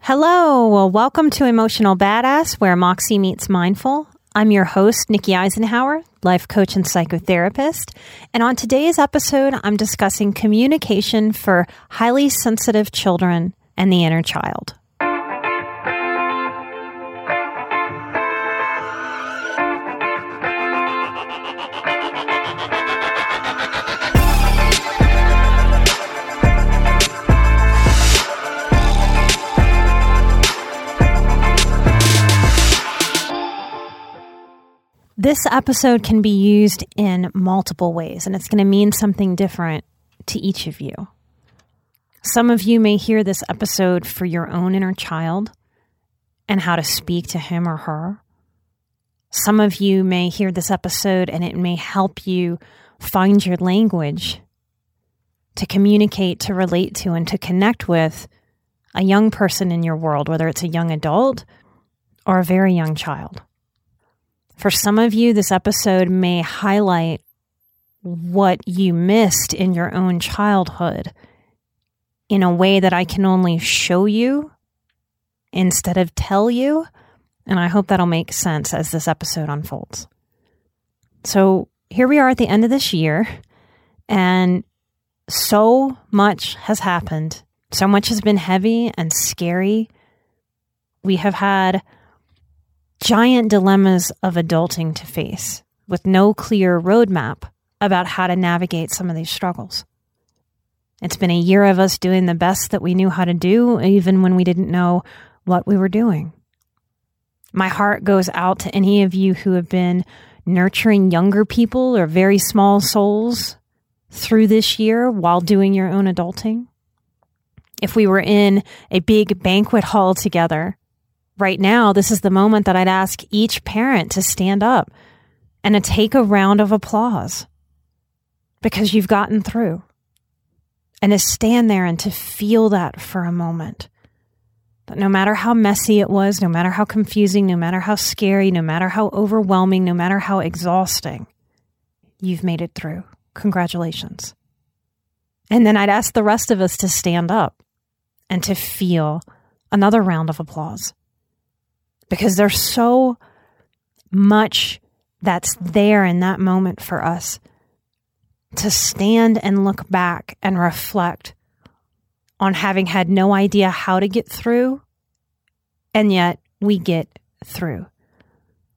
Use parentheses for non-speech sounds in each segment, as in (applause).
Hello, well, welcome to Emotional Badass, where Moxie meets mindful. I'm your host, Nikki Eisenhower, life coach and psychotherapist. And on today's episode, I'm discussing communication for highly sensitive children and the inner child. This episode can be used in multiple ways, and it's going to mean something different to each of you. Some of you may hear this episode for your own inner child and how to speak to him or her. Some of you may hear this episode and it may help you find your language to communicate, to relate to, and to connect with a young person in your world, whether it's a young adult or a very young child. For some of you, this episode may highlight what you missed in your own childhood in a way that I can only show you instead of tell you. And I hope that'll make sense as this episode unfolds. So here we are at the end of this year, and so much has happened. So much has been heavy and scary. We have had giant dilemmas of adulting to face with no clear roadmap about how to navigate some of these struggles. It's been a year of us doing the best that we knew how to do, even when we didn't know what we were doing. My heart goes out to any of you who have been nurturing younger people or very small souls through this year while doing your own adulting. If we were in a big banquet hall together right now, this is the moment that I'd ask each parent to stand up and to take a round of applause because you've gotten through. And to stand there and to feel that for a moment. That no matter how messy it was, no matter how confusing, no matter how scary, no matter how overwhelming, no matter how exhausting, you've made it through. Congratulations. And then I'd ask the rest of us to stand up and to feel another round of applause because there's so much that's there in that moment for us to stand and look back and reflect on having had no idea how to get through, and yet we get through.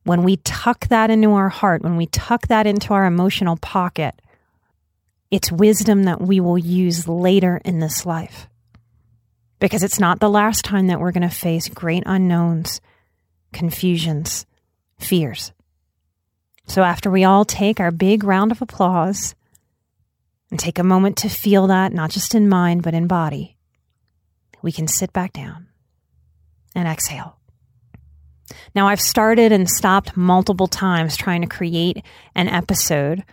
When we tuck that into our heart, when we tuck that into our emotional pocket, it's wisdom that we will use later in this life. Because it's not the last time that we're going to face great unknowns confusions, fears. So, after we all take our big round of applause and take a moment to feel that, not just in mind, but in body, we can sit back down and exhale. Now, I've started and stopped multiple times trying to create an episode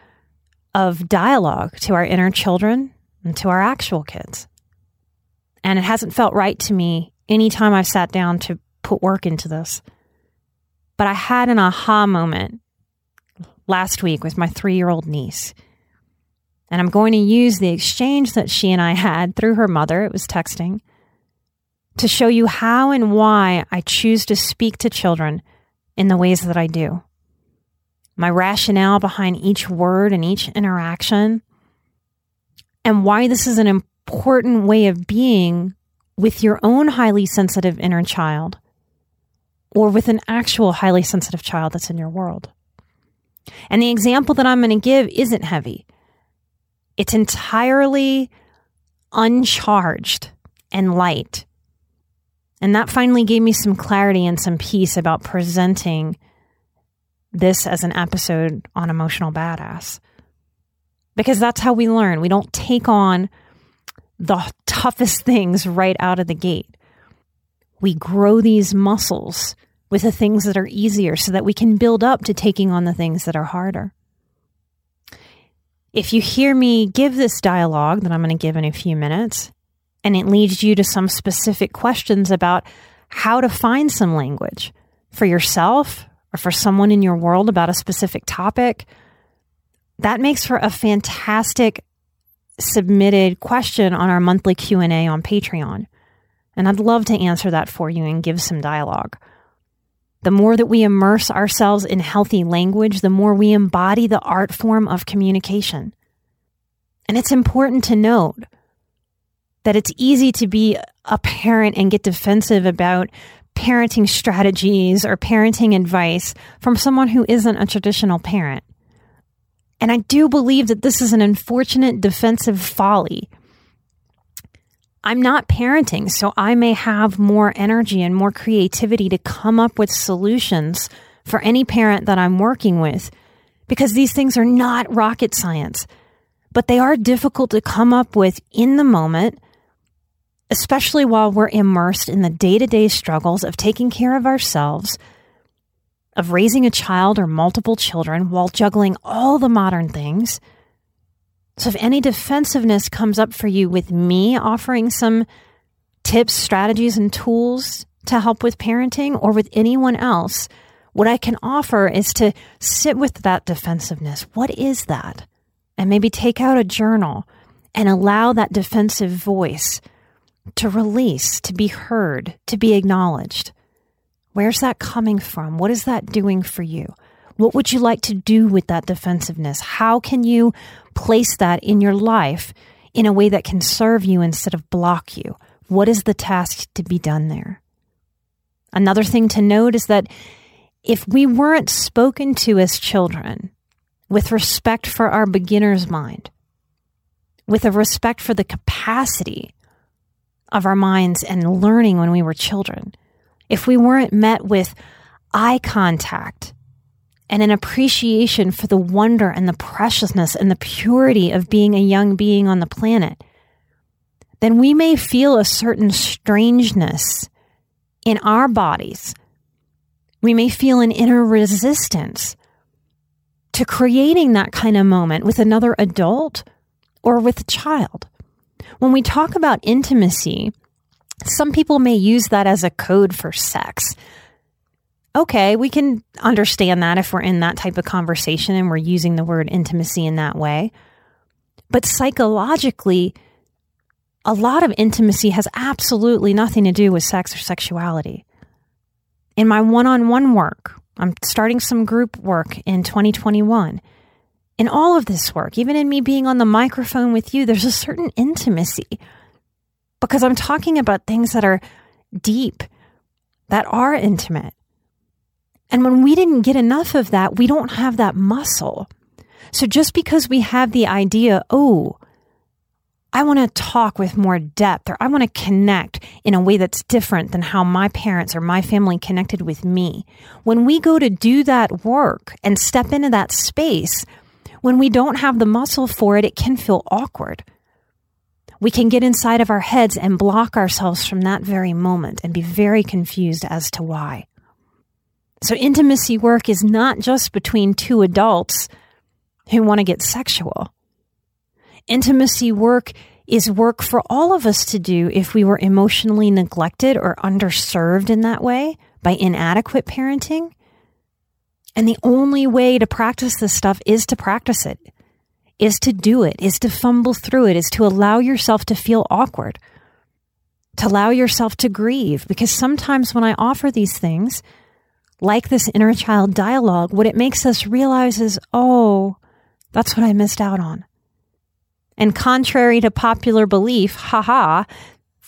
of dialogue to our inner children and to our actual kids. And it hasn't felt right to me anytime I've sat down to put work into this. But I had an aha moment last week with my three year old niece. And I'm going to use the exchange that she and I had through her mother, it was texting, to show you how and why I choose to speak to children in the ways that I do. My rationale behind each word and each interaction, and why this is an important way of being with your own highly sensitive inner child or with an actual highly sensitive child that's in your world. And the example that I'm going to give isn't heavy. It's entirely uncharged and light. And that finally gave me some clarity and some peace about presenting this as an episode on Emotional Badass. Because that's how we learn. We don't take on the toughest things right out of the gate. We grow these muscles with the things that are easier so that we can build up to taking on the things that are harder. If you hear me give this dialogue that I'm going to give in a few minutes, and it leads you to some specific questions about how to find some language for yourself or for someone in your world about a specific topic, that makes for a fantastic submitted question on our monthly Q&A on Patreon. And I'd love to answer that for you and give some dialogue. The more that we immerse ourselves in healthy language, the more we embody the art form of communication. And it's important to note that it's easy to be a parent and get defensive about parenting strategies or parenting advice from someone who isn't a traditional parent. And I do believe that this is an unfortunate defensive folly I'm not parenting, so I may have more energy and more creativity to come up with solutions for any parent that I'm working with because these things are not rocket science, but they are difficult to come up with in the moment, especially while we're immersed in the day to day struggles of taking care of ourselves, of raising a child or multiple children while juggling all the modern things so if any defensiveness comes up for you with me offering some tips, strategies, and tools to help with parenting or with anyone else, what I can offer is to sit with that defensiveness. What is that? And maybe take out a journal and allow that defensive voice to release, to be heard, to be acknowledged. Where's that coming from? What is that doing for you? What would you like to do with that defensiveness? How can you place that in your life in a way that can serve you instead of block you? What is the task to be done there? Another thing to note is that if we weren't spoken to as children with respect for our beginner's mind, with a respect for the capacity of our minds and learning when we were children, if we weren't met with eye contact and an appreciation for the wonder and the preciousness and the purity of being a young being on the planet, then we may feel a certain strangeness in our bodies. We may feel an inner resistance to creating that kind of moment with another adult or with a child. When we talk about intimacy, some people may use that as a code for sex okay, we can understand that if we're in that type of conversation and we're using the word intimacy in that way. But psychologically, a lot of intimacy has absolutely nothing to do with sex or sexuality. In my one on one work, I'm starting some group work in 2021. In all of this work, even in me being on the microphone with you, there's a certain intimacy because I'm talking about things that are deep, that are intimate. And when we didn't get enough of that, we don't have that muscle. So just because we have the idea, oh, I want to talk with more depth or I want to connect in a way that's different than how my parents or my family connected with me. When we go to do that work and step into that space, when we don't have the muscle for it, it can feel awkward. We can get inside of our heads and block ourselves from that very moment and be very confused as to why. So, intimacy work is not just between two adults who want to get sexual. Intimacy work is work for all of us to do if we were emotionally neglected or underserved in that way by inadequate parenting. And the only way to practice this stuff is to practice it, is to do it, is to fumble through it, is to allow yourself to feel awkward, to allow yourself to grieve. Because sometimes when I offer these things, like this inner child dialogue, what it makes us realize is, oh, that's what I missed out on. And contrary to popular belief, haha,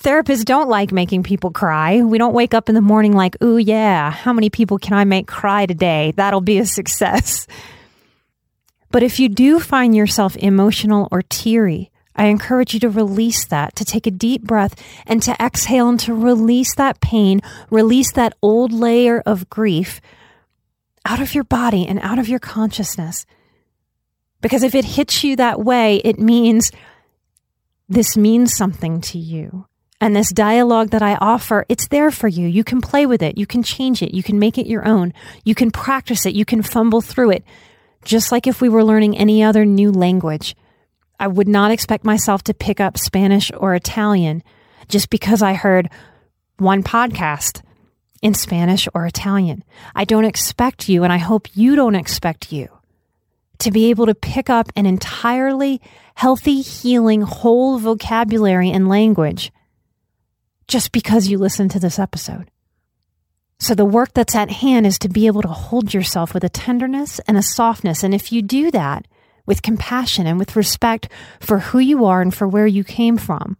therapists don't like making people cry. We don't wake up in the morning like, ooh, yeah, how many people can I make cry today? That'll be a success. But if you do find yourself emotional or teary, I encourage you to release that, to take a deep breath and to exhale and to release that pain, release that old layer of grief out of your body and out of your consciousness. Because if it hits you that way, it means this means something to you. And this dialogue that I offer, it's there for you. You can play with it. You can change it. You can make it your own. You can practice it. You can fumble through it. Just like if we were learning any other new language. I would not expect myself to pick up Spanish or Italian just because I heard one podcast in Spanish or Italian. I don't expect you, and I hope you don't expect you to be able to pick up an entirely healthy, healing, whole vocabulary and language just because you listen to this episode. So the work that's at hand is to be able to hold yourself with a tenderness and a softness. And if you do that with compassion and with respect for who you are and for where you came from,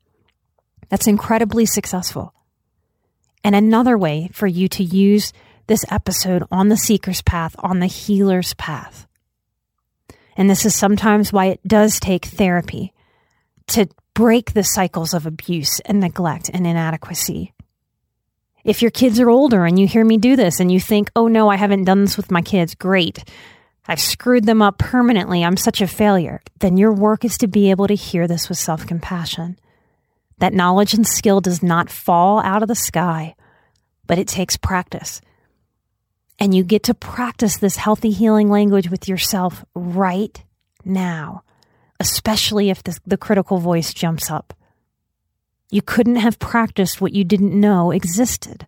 that's incredibly successful. And another way for you to use this episode on the seeker's path, on the healer's path. And this is sometimes why it does take therapy to break the cycles of abuse and neglect and inadequacy if your kids are older and you hear me do this and you think, oh no, I haven't done this with my kids, great. I've screwed them up permanently. I'm such a failure. Then your work is to be able to hear this with self compassion. That knowledge and skill does not fall out of the sky, but it takes practice. And you get to practice this healthy healing language with yourself right now, especially if the, the critical voice jumps up. You couldn't have practiced what you didn't know existed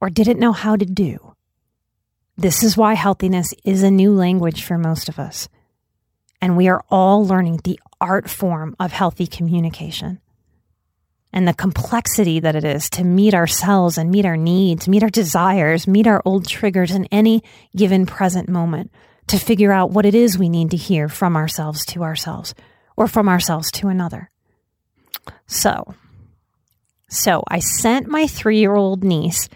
or didn't know how to do. This is why healthiness is a new language for most of us. And we are all learning the art form of healthy communication and the complexity that it is to meet ourselves and meet our needs, meet our desires, meet our old triggers in any given present moment to figure out what it is we need to hear from ourselves to ourselves or from ourselves to another. So, so I sent my three year old niece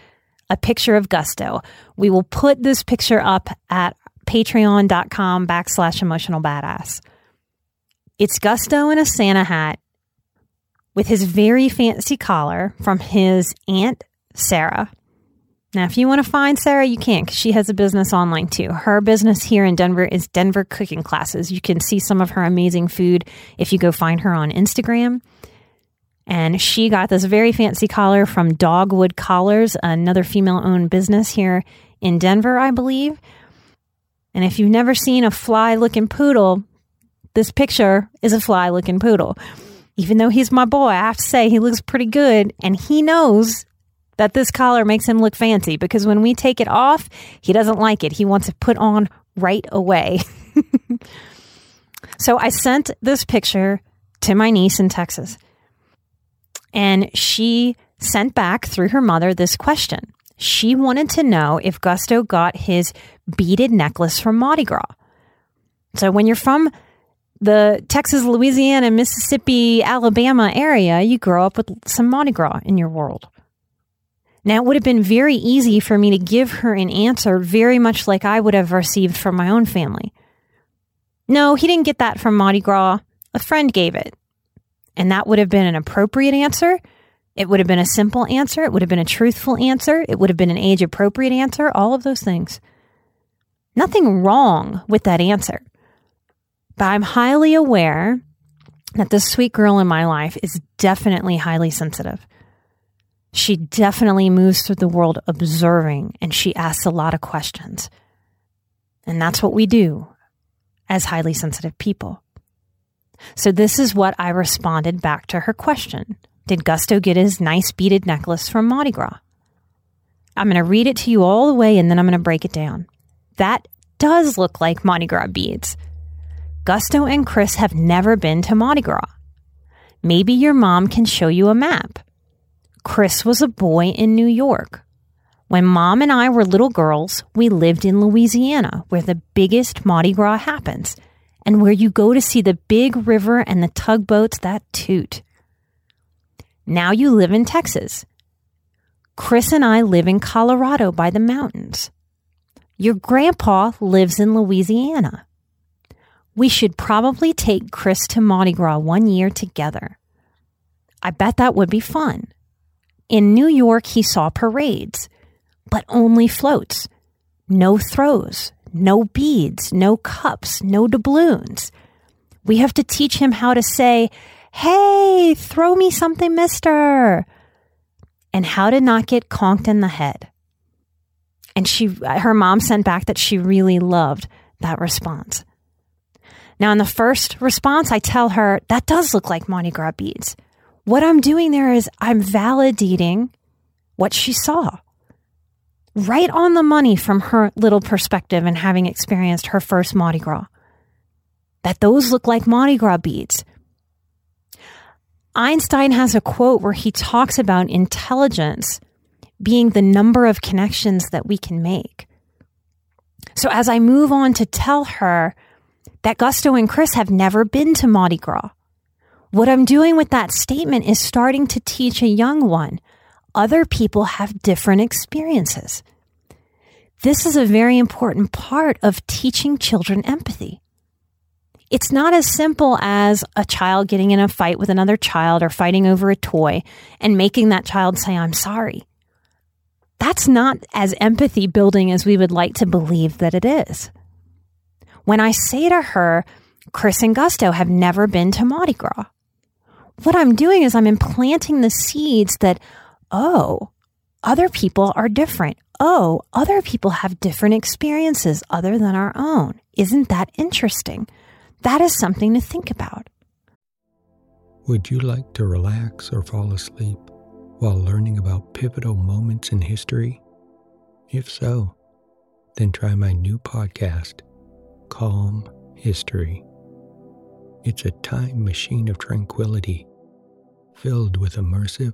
a picture of Gusto. We will put this picture up at patreon.com backslash emotional badass. It's Gusto in a Santa hat with his very fancy collar from his Aunt Sarah. Now, if you want to find Sarah, you can because she has a business online too. Her business here in Denver is Denver Cooking Classes. You can see some of her amazing food if you go find her on Instagram. And she got this very fancy collar from Dogwood Collars, another female owned business here in Denver, I believe. And if you've never seen a fly looking poodle, this picture is a fly looking poodle. Even though he's my boy, I have to say he looks pretty good. And he knows that this collar makes him look fancy because when we take it off, he doesn't like it. He wants it put on right away. (laughs) so I sent this picture to my niece in Texas. And she sent back through her mother this question. She wanted to know if Gusto got his beaded necklace from Mardi Gras. So when you're from the Texas, Louisiana, Mississippi, Alabama area, you grow up with some Mardi Gras in your world. Now, it would have been very easy for me to give her an answer very much like I would have received from my own family. No, he didn't get that from Mardi Gras. A friend gave it. And that would have been an appropriate answer. It would have been a simple answer. It would have been a truthful answer. It would have been an age appropriate answer. All of those things. Nothing wrong with that answer. But I'm highly aware that this sweet girl in my life is definitely highly sensitive. She definitely moves through the world observing and she asks a lot of questions. And that's what we do as highly sensitive people. So this is what I responded back to her question. Did Gusto get his nice beaded necklace from Mardi Gras? I'm going to read it to you all the way and then I'm going to break it down. That does look like Mardi Gras beads. Gusto and Chris have never been to Mardi Gras. Maybe your mom can show you a map. Chris was a boy in New York. When mom and I were little girls, we lived in Louisiana, where the biggest Mardi Gras happens and where you go to see the big river and the tugboats that toot. Now you live in Texas. Chris and I live in Colorado by the mountains. Your grandpa lives in Louisiana. We should probably take Chris to Mardi Gras one year together. I bet that would be fun. In New York, he saw parades, but only floats. No throws, no beads, no cups, no doubloons. We have to teach him how to say, Hey, throw me something, mister, and how to not get conked in the head. And she, her mom sent back that she really loved that response. Now, in the first response, I tell her that does look like Mardi Gras beads. What I'm doing there is I'm validating what she saw right on the money from her little perspective and having experienced her first Mardi Gras. That those look like Mardi Gras beads. Einstein has a quote where he talks about intelligence being the number of connections that we can make. So as I move on to tell her that Gusto and Chris have never been to Mardi Gras, what I'm doing with that statement is starting to teach a young one other people have different experiences. This is a very important part of teaching children empathy. It's not as simple as a child getting in a fight with another child or fighting over a toy and making that child say, I'm sorry. That's not as empathy building as we would like to believe that it is. When I say to her, Chris and Gusto have never been to Mardi Gras, what I'm doing is I'm implanting the seeds that oh, other people are different. Oh, other people have different experiences other than our own. Isn't that interesting? That is something to think about. Would you like to relax or fall asleep while learning about pivotal moments in history? If so, then try my new podcast, Calm History. It's a time machine of tranquility filled with immersive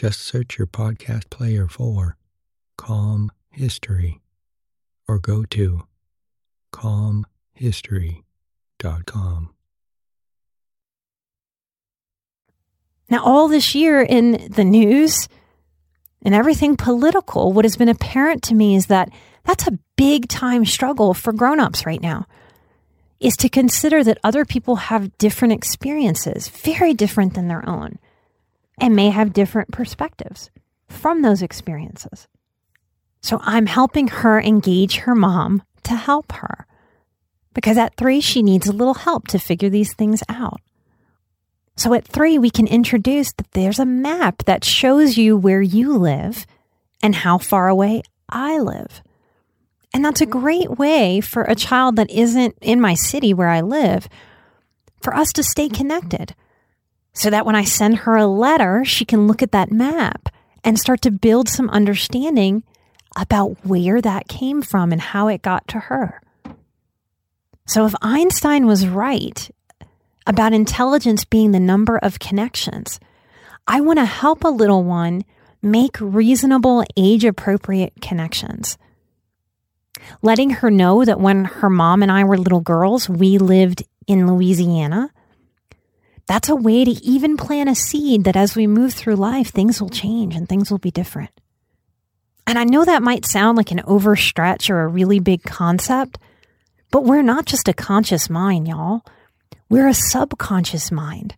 Just search your podcast player for Calm History or go to calmhistory.com. Now, all this year in the news and everything political, what has been apparent to me is that that's a big time struggle for grown-ups right now. Is to consider that other people have different experiences, very different than their own and may have different perspectives from those experiences. So I'm helping her engage her mom to help her because at three, she needs a little help to figure these things out. So at three, we can introduce that there's a map that shows you where you live and how far away I live. And that's a mm-hmm. great way for a child that isn't in my city where I live for us to stay connected so that when I send her a letter, she can look at that map and start to build some understanding about where that came from and how it got to her. So if Einstein was right about intelligence being the number of connections, I want to help a little one make reasonable, age appropriate connections. Letting her know that when her mom and I were little girls, we lived in Louisiana that's a way to even plant a seed that as we move through life, things will change and things will be different. And I know that might sound like an overstretch or a really big concept, but we're not just a conscious mind, y'all. We're a subconscious mind.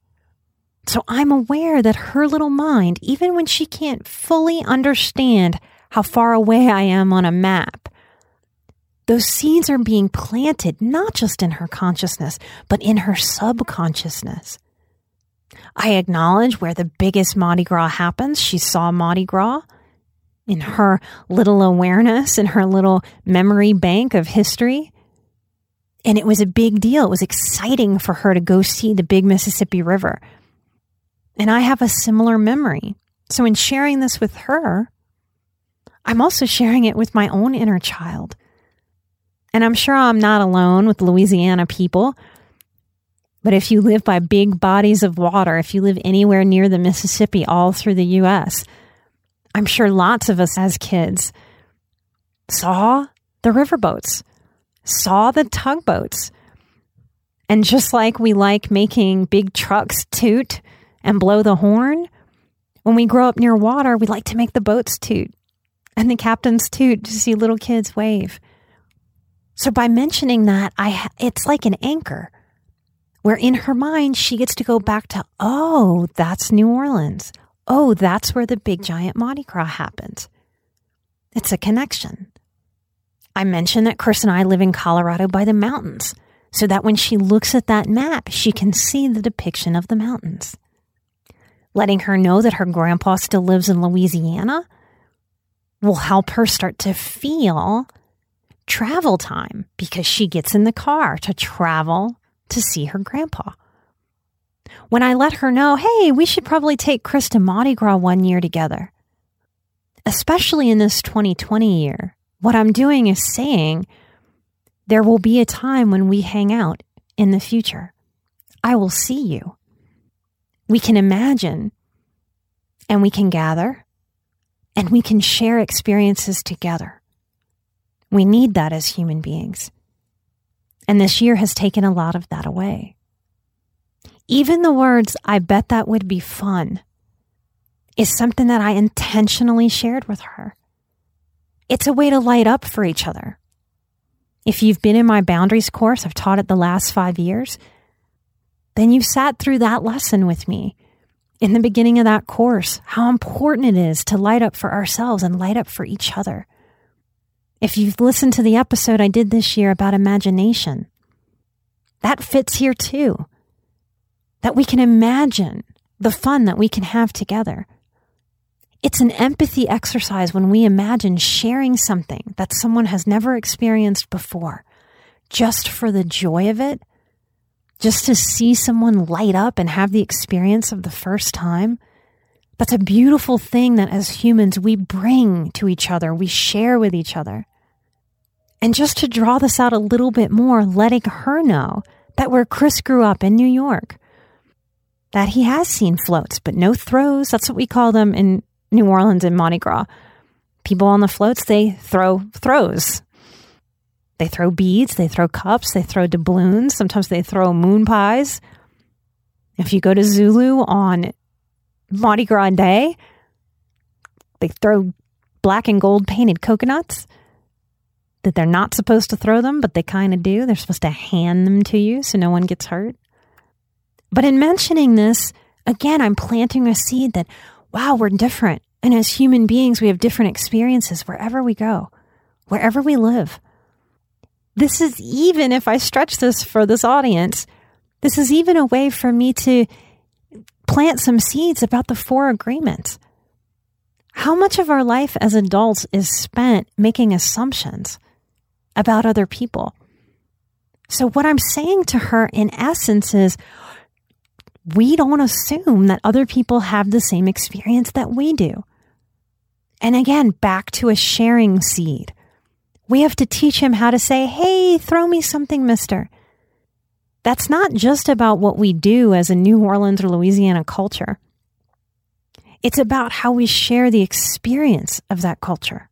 So I'm aware that her little mind, even when she can't fully understand how far away I am on a map, those seeds are being planted not just in her consciousness, but in her subconsciousness. I acknowledge where the biggest Mardi Gras happens. She saw Mardi Gras in her little awareness, in her little memory bank of history. And it was a big deal. It was exciting for her to go see the big Mississippi River. And I have a similar memory. So, in sharing this with her, I'm also sharing it with my own inner child. And I'm sure I'm not alone with Louisiana people. But if you live by big bodies of water, if you live anywhere near the Mississippi all through the US, I'm sure lots of us as kids saw the riverboats, saw the tugboats. And just like we like making big trucks toot and blow the horn, when we grow up near water, we like to make the boats toot and the captains toot to see little kids wave. So by mentioning that, I it's like an anchor where in her mind she gets to go back to, oh, that's New Orleans. Oh, that's where the big giant Mardi Gras happens. It's a connection. I mentioned that Chris and I live in Colorado by the mountains, so that when she looks at that map, she can see the depiction of the mountains. Letting her know that her grandpa still lives in Louisiana will help her start to feel travel time because she gets in the car to travel to see her grandpa. When I let her know, hey, we should probably take Chris to Mardi Gras one year together, especially in this 2020 year, what I'm doing is saying there will be a time when we hang out in the future. I will see you. We can imagine and we can gather and we can share experiences together. We need that as human beings. And this year has taken a lot of that away. Even the words, I bet that would be fun, is something that I intentionally shared with her. It's a way to light up for each other. If you've been in my boundaries course, I've taught it the last five years, then you've sat through that lesson with me in the beginning of that course, how important it is to light up for ourselves and light up for each other. If you've listened to the episode I did this year about imagination, that fits here too. That we can imagine the fun that we can have together. It's an empathy exercise when we imagine sharing something that someone has never experienced before, just for the joy of it, just to see someone light up and have the experience of the first time. That's a beautiful thing that as humans we bring to each other, we share with each other. And just to draw this out a little bit more, letting her know that where Chris grew up in New York, that he has seen floats, but no throws. That's what we call them in New Orleans and Mardi Gras. People on the floats, they throw throws. They throw beads, they throw cups, they throw doubloons. Sometimes they throw moon pies. If you go to Zulu on Mardi Gras Day, they throw black and gold painted coconuts that they're not supposed to throw them, but they kind of do. They're supposed to hand them to you so no one gets hurt. But in mentioning this, again, I'm planting a seed that wow, we're different. And as human beings, we have different experiences wherever we go, wherever we live. This is even, if I stretch this for this audience, this is even a way for me to plant some seeds about the four agreements. How much of our life as adults is spent making assumptions about other people? So, what I'm saying to her in essence is, we don't assume that other people have the same experience that we do. And again, back to a sharing seed. We have to teach him how to say, Hey, throw me something, mister. That's not just about what we do as a New Orleans or Louisiana culture. It's about how we share the experience of that culture.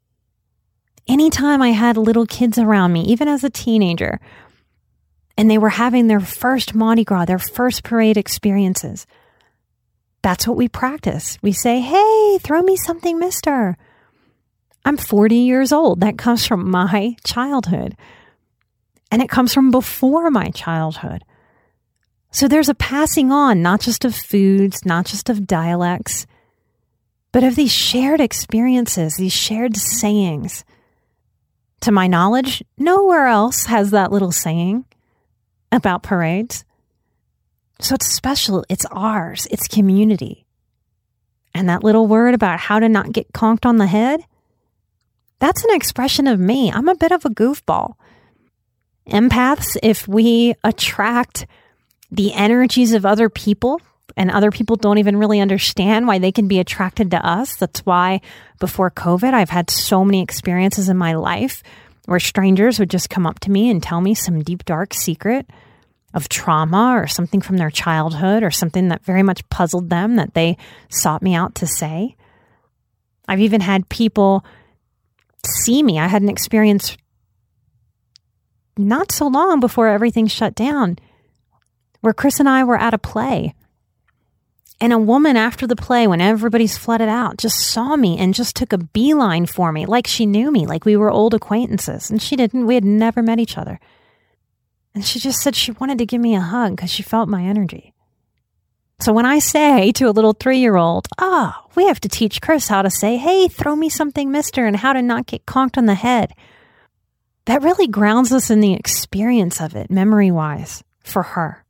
Anytime I had little kids around me, even as a teenager, and they were having their first Mardi Gras, their first parade experiences. That's what we practice. We say, Hey, throw me something, mister. I'm 40 years old. That comes from my childhood. And it comes from before my childhood. So there's a passing on, not just of foods, not just of dialects, but of these shared experiences, these shared sayings. To my knowledge, nowhere else has that little saying about parades. So it's special. It's ours. It's community. And that little word about how to not get conked on the head, that's an expression of me. I'm a bit of a goofball. empaths, if we attract the energies of other people and other people don't even really understand why they can be attracted to us. That's why before COVID, I've had so many experiences in my life where strangers would just come up to me and tell me some deep, dark secret of trauma or something from their childhood or something that very much puzzled them that they sought me out to say. I've even had people see me. I had an experience not so long before everything shut down where Chris and I were at a play. And a woman after the play, when everybody's flooded out, just saw me and just took a beeline for me, like she knew me, like we were old acquaintances. And she didn't, we had never met each other. And she just said she wanted to give me a hug because she felt my energy. So when I say to a little three year old, ah, oh, we have to teach Chris how to say, hey, throw me something, mister, and how to not get conked on the head, that really grounds us in the experience of it, memory wise, for her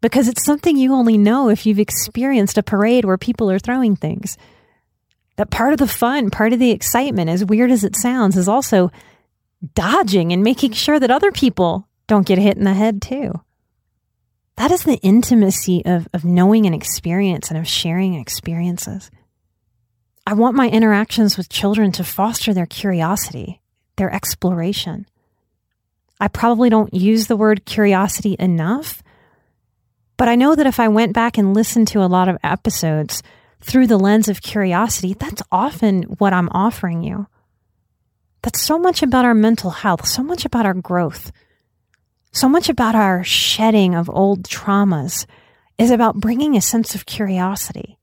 because it's something you only know if you've experienced a parade where people are throwing things. That part of the fun, part of the excitement, as weird as it sounds, is also dodging and making sure that other people don't get hit in the head too. That is the intimacy of, of knowing an experience and of sharing experiences. I want my interactions with children to foster their curiosity, their exploration. I probably don't use the word curiosity enough but I know that if I went back and listened to a lot of episodes through the lens of curiosity, that's often what I'm offering you. That's so much about our mental health, so much about our growth, so much about our shedding of old traumas is about bringing a sense of curiosity.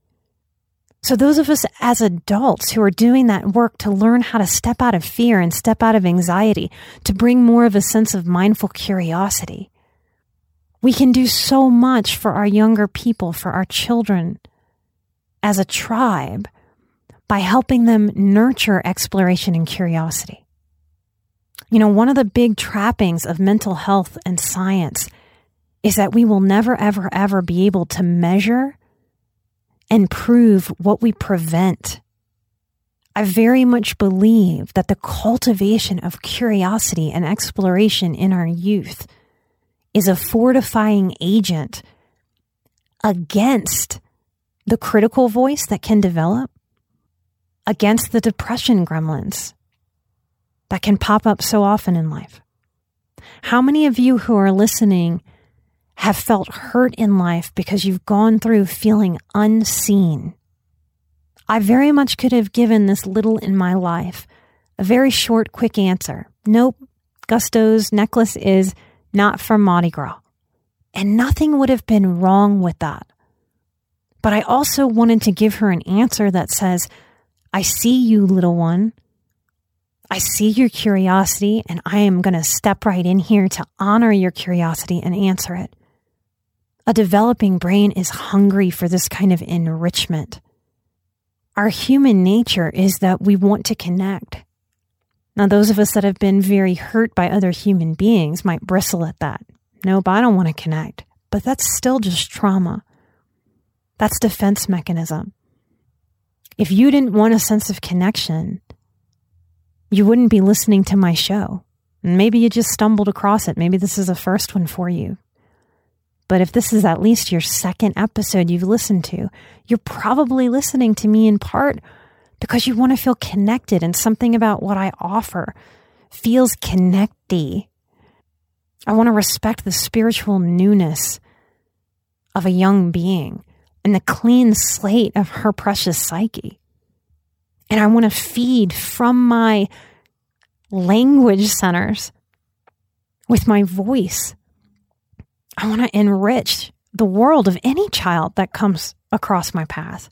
So, those of us as adults who are doing that work to learn how to step out of fear and step out of anxiety, to bring more of a sense of mindful curiosity, we can do so much for our younger people, for our children as a tribe by helping them nurture exploration and curiosity. You know, one of the big trappings of mental health and science is that we will never, ever, ever be able to measure and prove what we prevent. I very much believe that the cultivation of curiosity and exploration in our youth is a fortifying agent against the critical voice that can develop, against the depression gremlins that can pop up so often in life. How many of you who are listening have felt hurt in life because you've gone through feeling unseen? I very much could have given this little in my life a very short, quick answer. Nope. Gusto's necklace is not for Mardi Gras. And nothing would have been wrong with that. But I also wanted to give her an answer that says, I see you, little one. I see your curiosity, and I am going to step right in here to honor your curiosity and answer it. A developing brain is hungry for this kind of enrichment. Our human nature is that we want to connect. Now, those of us that have been very hurt by other human beings might bristle at that. Nope, I don't want to connect. But that's still just trauma. That's defense mechanism. If you didn't want a sense of connection, you wouldn't be listening to my show. And maybe you just stumbled across it. Maybe this is the first one for you. But if this is at least your second episode you've listened to, you're probably listening to me in part because you want to feel connected and something about what I offer feels connecty. I want to respect the spiritual newness of a young being and the clean slate of her precious psyche. And I want to feed from my language centers with my voice. I want to enrich the world of any child that comes across my path.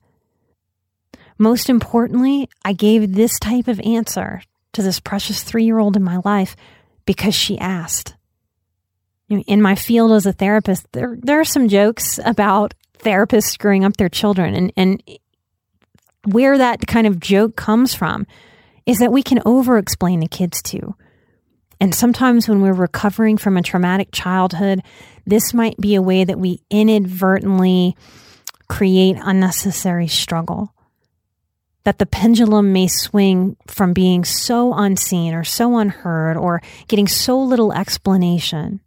Most importantly, I gave this type of answer to this precious three year old in my life because she asked. In my field as a therapist, there, there are some jokes about therapists screwing up their children. And, and where that kind of joke comes from is that we can over explain to kids too. And sometimes when we're recovering from a traumatic childhood, this might be a way that we inadvertently create unnecessary struggle. That the pendulum may swing from being so unseen or so unheard or getting so little explanation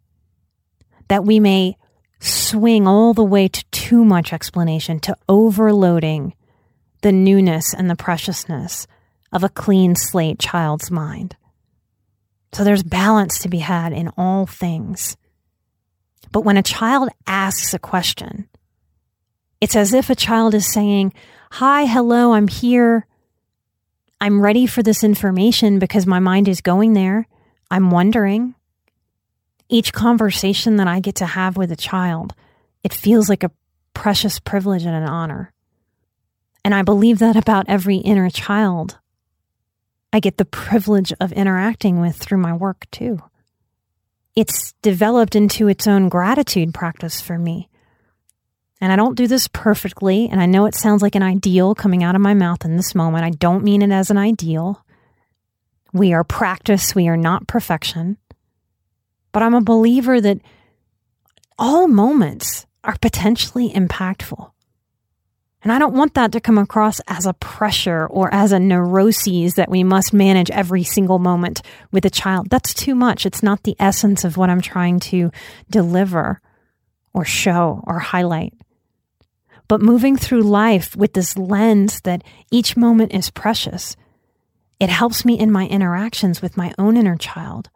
that we may swing all the way to too much explanation, to overloading the newness and the preciousness of a clean slate child's mind. So there's balance to be had in all things. But when a child asks a question, it's as if a child is saying, Hi, hello, I'm here. I'm ready for this information because my mind is going there. I'm wondering. Each conversation that I get to have with a child, it feels like a precious privilege and an honor. And I believe that about every inner child I get the privilege of interacting with through my work too. It's developed into its own gratitude practice for me. And I don't do this perfectly, and I know it sounds like an ideal coming out of my mouth in this moment. I don't mean it as an ideal. We are practice, we are not perfection. But I'm a believer that all moments are potentially impactful. And I don't want that to come across as a pressure or as a neuroses that we must manage every single moment with a child. That's too much. It's not the essence of what I'm trying to deliver or show or highlight. But moving through life with this lens that each moment is precious, it helps me in my interactions with my own inner child,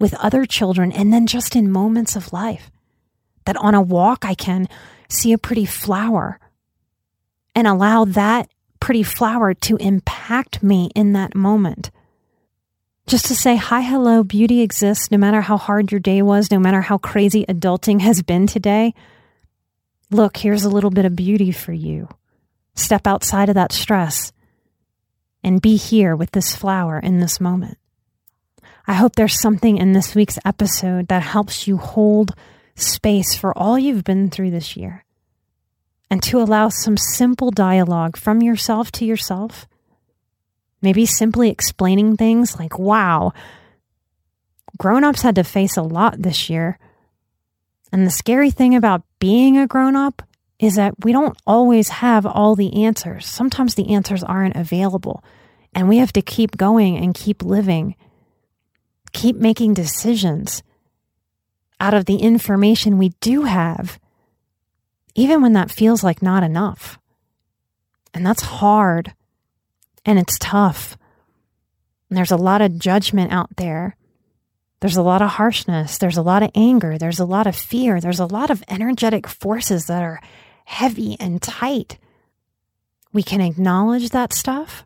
with other children, and then just in moments of life. That on a walk, I can see a pretty flower and allow that pretty flower to impact me in that moment. Just to say, hi, hello, beauty exists no matter how hard your day was, no matter how crazy adulting has been today. Look, here's a little bit of beauty for you. Step outside of that stress and be here with this flower in this moment. I hope there's something in this week's episode that helps you hold space for all you've been through this year and to allow some simple dialogue from yourself to yourself. Maybe simply explaining things like, wow, grown ups had to face a lot this year. And the scary thing about being a grown up is that we don't always have all the answers. Sometimes the answers aren't available, and we have to keep going and keep living, keep making decisions out of the information we do have even when that feels like not enough. And that's hard and it's tough. And there's a lot of judgment out there. There's a lot of harshness. There's a lot of anger. There's a lot of fear. There's a lot of energetic forces that are heavy and tight. We can acknowledge that stuff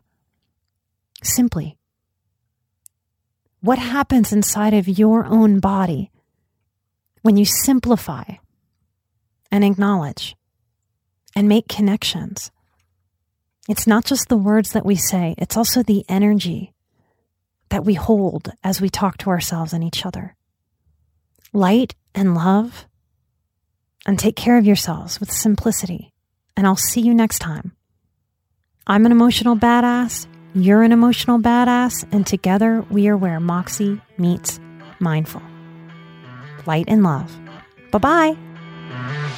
simply. What happens inside of your own body when you simplify and acknowledge and make connections. It's not just the words that we say, it's also the energy that we hold as we talk to ourselves and each other. Light and love, and take care of yourselves with simplicity. And I'll see you next time. I'm an emotional badass, you're an emotional badass, and together we are where Moxie meets mindful. Light and love. Bye bye.